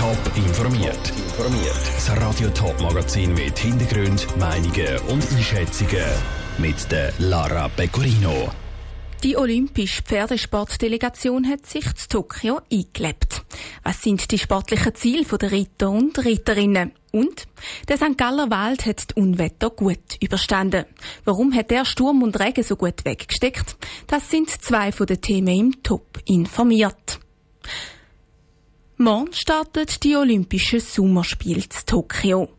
Top informiert. Das Radio Top Magazin mit Hintergrund, Meinungen und Einschätzungen mit der Lara Pecorino. Die olympische Pferdesportdelegation hat sich zu Tokio eingelebt. Was sind die sportlichen Ziele der Ritter und Ritterinnen? Und der St. Galler Wald hat die Unwetter gut überstanden. Warum hat der Sturm und Regen so gut weggesteckt? Das sind zwei von den Themen im Top informiert. Morgen startet die Olympischen Sommerspiele in Tokio.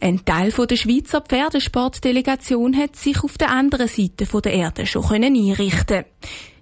Ein Teil der Schweizer Pferdesportdelegation hat sich auf der anderen Seite der Erde schon einrichten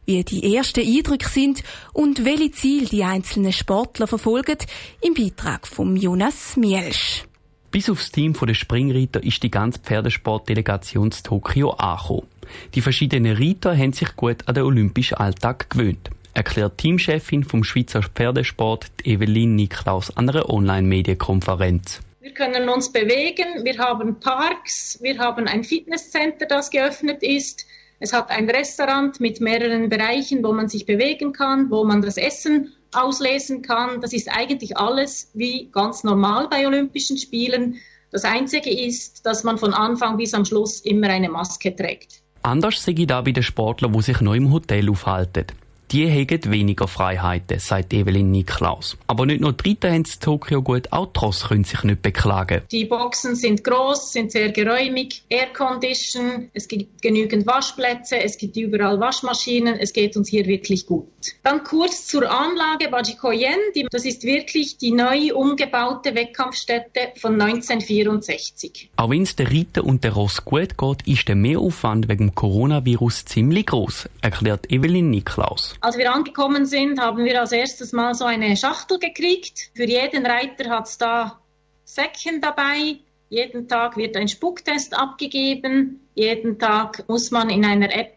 Wie die ersten Eindrücke sind und welche Ziele die einzelnen Sportler verfolgen, im Beitrag von Jonas Mielsch. Bis aufs Team der Springreiter ist die ganze Pferdesportdelegation zu Tokio angekommen. Die verschiedenen Reiter haben sich gut an den olympischen Alltag gewöhnt erklärt Teamchefin vom Schweizer Pferdesport Evelyn Niklaus an einer Online-Medienkonferenz. Wir können uns bewegen, wir haben Parks, wir haben ein Fitnesscenter, das geöffnet ist. Es hat ein Restaurant mit mehreren Bereichen, wo man sich bewegen kann, wo man das Essen auslesen kann. Das ist eigentlich alles wie ganz normal bei Olympischen Spielen. Das Einzige ist, dass man von Anfang bis am Schluss immer eine Maske trägt. Anders sehe ich da bei den Sportlern, die sich noch im Hotel aufhalten. Die haben weniger Freiheiten, sagt Evelyn Niklaus. Aber nicht nur die Reiter haben es Tokio gut, auch die Ross können sich nicht beklagen. Die Boxen sind groß, sind sehr geräumig, Aircondition, es gibt genügend Waschplätze, es gibt überall Waschmaschinen, es geht uns hier wirklich gut. Dann kurz zur Anlage Bajikoyen, das ist wirklich die neu umgebaute Wettkampfstätte von 1964. Auch wenn es der Reiter und der Ross gut geht, ist der Mehraufwand wegen dem Coronavirus ziemlich groß, erklärt Evelyn Niklaus. Als wir angekommen sind, haben wir als erstes mal so eine Schachtel gekriegt. Für jeden Reiter hat es da Säckchen dabei. Jeden Tag wird ein Spucktest abgegeben. Jeden Tag muss man in einer App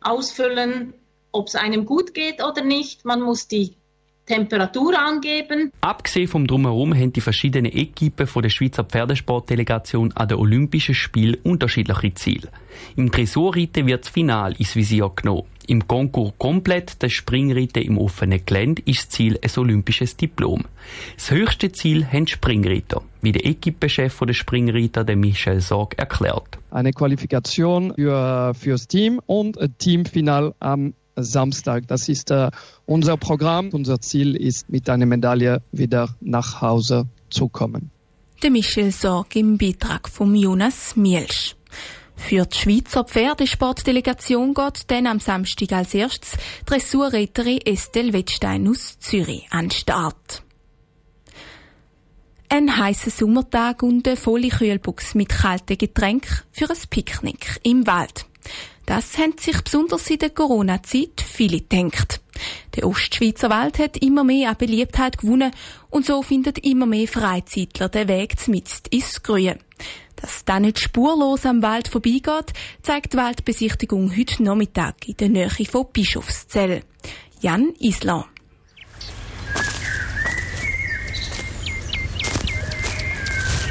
ausfüllen, ob es einem gut geht oder nicht. Man muss die Temperatur angeben. Abgesehen vom Drumherum haben die verschiedenen Equipen von der Schweizer Pferdesportdelegation an den Olympischen Spielen unterschiedliche Ziele. Im Dressurreiten wird das Final ins Visier genommen. Im Konkurs komplett des Springreiten im offenen Gelände ist das Ziel ein olympisches Diplom. Das höchste Ziel haben die Springreiter, wie der Equipenchef der Springreiter, der Michel Sorg, erklärt. Eine Qualifikation für, fürs Team und ein Teamfinal am Samstag. Das ist äh, unser Programm. Unser Ziel ist, mit einer Medaille wieder nach Hause zu kommen. Der Michel Sorg im Beitrag von Jonas Mielsch. Für die Schweizer Pferdesportdelegation geht dann am Samstag als erstes Dressurreiterin Estelle Wettstein aus Zürich an den Start. Ein heißer Sommertag und eine volle Kühlbox mit kalten Getränken für ein Picknick im Wald. Das haben sich besonders in der Corona-Zeit viele gedacht. Der Ostschweizer Wald hat immer mehr an Beliebtheit gewonnen und so findet immer mehr Freizeitler den Weg mit ins Grüne. Dass da nicht spurlos am Wald vorbeigeht, zeigt die Waldbesichtigung heute Nachmittag in der Nähe von Bischofszell. Jan Isler.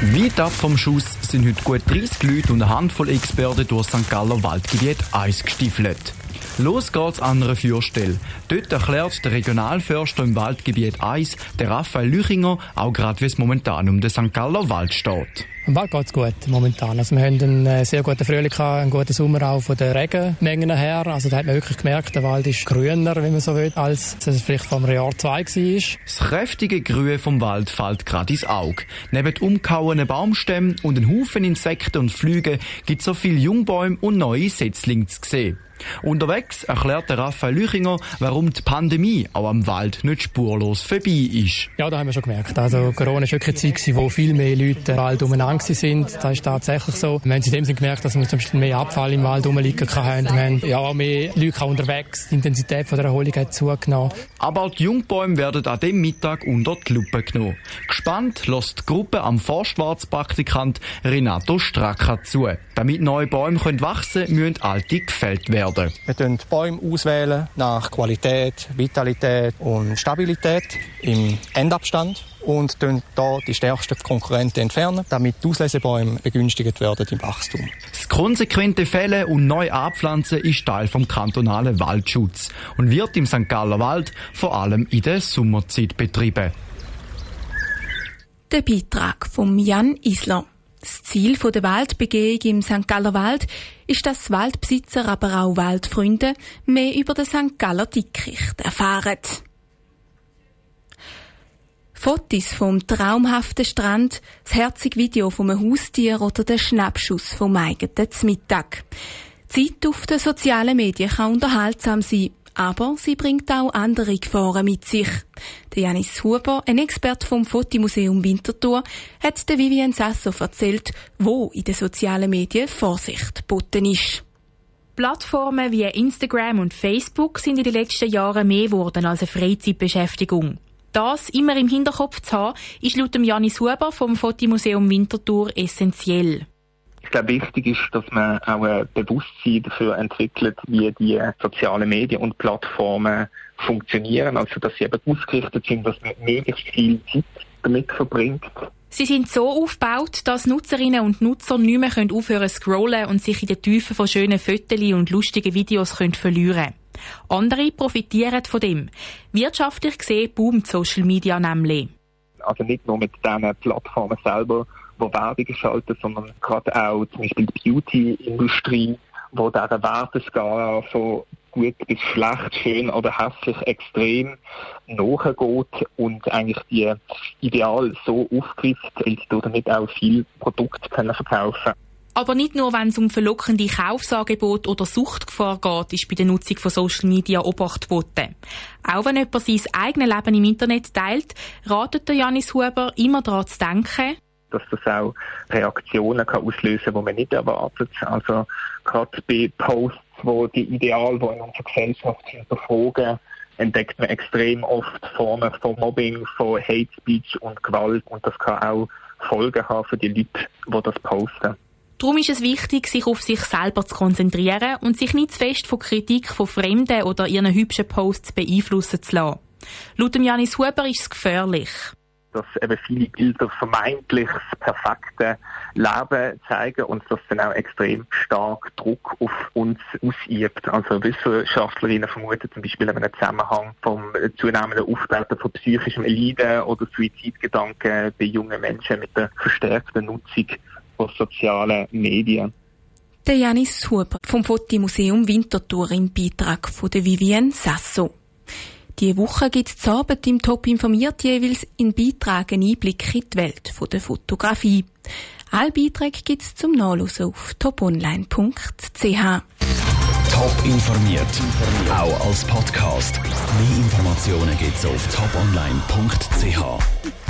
Weit ab vom Schuss sind heute gut 30 Leute und eine Handvoll Experten durch St. Galler Waldgebiet Eis gestiefelt. Los geht's an einer Führstelle. Dort erklärt der Regionalförster im Waldgebiet Eis, der Raphael Lüchinger, auch gerade wie es momentan um den St. Galler Wald steht. Im Wald geht es gut momentan. Also wir haben einen äh, sehr guten Frühling gehabt, einen guten Sommer auch von den Regenmengen her. Also da hat man wirklich gemerkt, der Wald ist grüner, wenn man so will, als es vielleicht vom Jahr 2 war. Das kräftige Grün vom Wald fällt gerade ins Auge. Neben umgehauenen Baumstämmen und einen Haufen Insekten und Flüge gibt es so viele Jungbäume und neue Setzlinge zu sehen. Unterwegs erklärt der Raphael Lüchinger, warum die Pandemie auch am Wald nicht spurlos vorbei ist. Ja, da haben wir schon gemerkt. Also Corona war wirklich eine Zeit, wo viel mehr Leute im Wald umeinander sind. Das ist tatsächlich so. Wir haben in dem Sinne gemerkt, dass wir zum Beispiel mehr Abfall im Wald rumliegen haben. Wir haben ja auch mehr Leute unterwegs. Die Intensität der Erholung hat zugenommen. Aber auch die Jungbäume werden an dem Mittag unter die Lupe genommen. Gespannt lässt die Gruppe am Forstwartspraktikant Renato Stracker zu. Damit neue Bäume wachsen können, müssen alte gefällt werden werden. Wir wählen Bäume auswählen nach Qualität, Vitalität und Stabilität im Endabstand und hier die stärksten Konkurrenten entfernen, damit die Auslesebäume begünstigt werden im Wachstum. Das konsequente Fällen und neu Abpflanzen ist Teil vom kantonalen Waldschutz und wird im St. Galler Wald vor allem in der Sommerzeit betrieben. Der Beitrag von Jan Isler. Das Ziel der Waldbegehung im St. Galler Wald ist, dass Waldbesitzer, aber auch Waldfreunde mehr über den St. Galler Dickicht erfahren. Fotos vom traumhaften Strand, das herzige Video vom Haustier oder der Schnappschuss vom eigenen Mittag. Zeit auf den sozialen Medien kann unterhaltsam sein, aber sie bringt auch andere Gefahren mit sich. Der Janis Huber, ein Experte vom Fotomuseum Winterthur, hat der Vivian Sasso erzählt, wo in den sozialen Medien Vorsicht geboten ist. Plattformen wie Instagram und Facebook sind in den letzten Jahren mehr geworden als eine Freizeitbeschäftigung. Das immer im Hinterkopf zu haben, ist laut Janis Huber vom Fotomuseum Winterthur essentiell. Ich glaube, wichtig ist, dass man auch ein Bewusstsein dafür entwickelt, wie die sozialen Medien und Plattformen funktionieren. Also, dass sie eben ausgerichtet sind, dass man möglichst viel Zeit damit verbringt. Sie sind so aufgebaut, dass Nutzerinnen und Nutzer nicht mehr aufhören zu scrollen und sich in den Tiefen von schönen Fotos und lustigen Videos können verlieren Andere profitieren von dem. Wirtschaftlich gesehen boomt Social Media nämlich. Also nicht nur mit diesen Plattformen selber, die Werbung geschaltet, sondern gerade auch zum Beispiel die Beauty-Industrie, wo dieser Werteskala von gut bis schlecht, schön oder hässlich extrem nachgeht und eigentlich die Ideal so aufgreift, dass sie damit auch viel Produkte können aber nicht nur, wenn es um verlockende Kaufsangebote oder Suchtgefahr geht, ist bei der Nutzung von Social Media Obacht geboten. Auch wenn jemand sein eigenes Leben im Internet teilt, ratet Janis Huber immer daran zu denken, dass das auch Reaktionen kann auslösen kann, die man nicht erwartet. Also gerade bei Posts, wo die Ideale, die in unserer Gesellschaft hinterfragen, entdeckt man extrem oft Formen von Mobbing, von Hate Speech und Gewalt und das kann auch Folgen haben für die Leute, die das posten. Darum ist es wichtig, sich auf sich selber zu konzentrieren und sich nicht zu fest von Kritik von Fremden oder ihren hübschen Posts beeinflussen zu lassen. Laut Janis Huber ist es gefährlich dass eben viele Bilder vermeintlich das perfekte Leben zeigen und das dann auch extrem stark Druck auf uns ausübt. Also Wissenschaftlerinnen vermuten zum Beispiel einen Zusammenhang vom zunehmenden Auftreten von psychischem Leiden oder Suizidgedanken bei jungen Menschen mit der verstärkten Nutzung von sozialen Medien. Der Janis Huber vom Fotomuseum Winterthur im Beitrag von der Vivienne Sasso. Die Woche gibt es Abend im Top informiert jeweils in Beitragen Einblick in die Welt der Fotografie. Alle Beiträge gibt es zum Nachlesen auf toponline.ch. Top informiert, auch als Podcast. Mehr Informationen gibt es auf toponline.ch.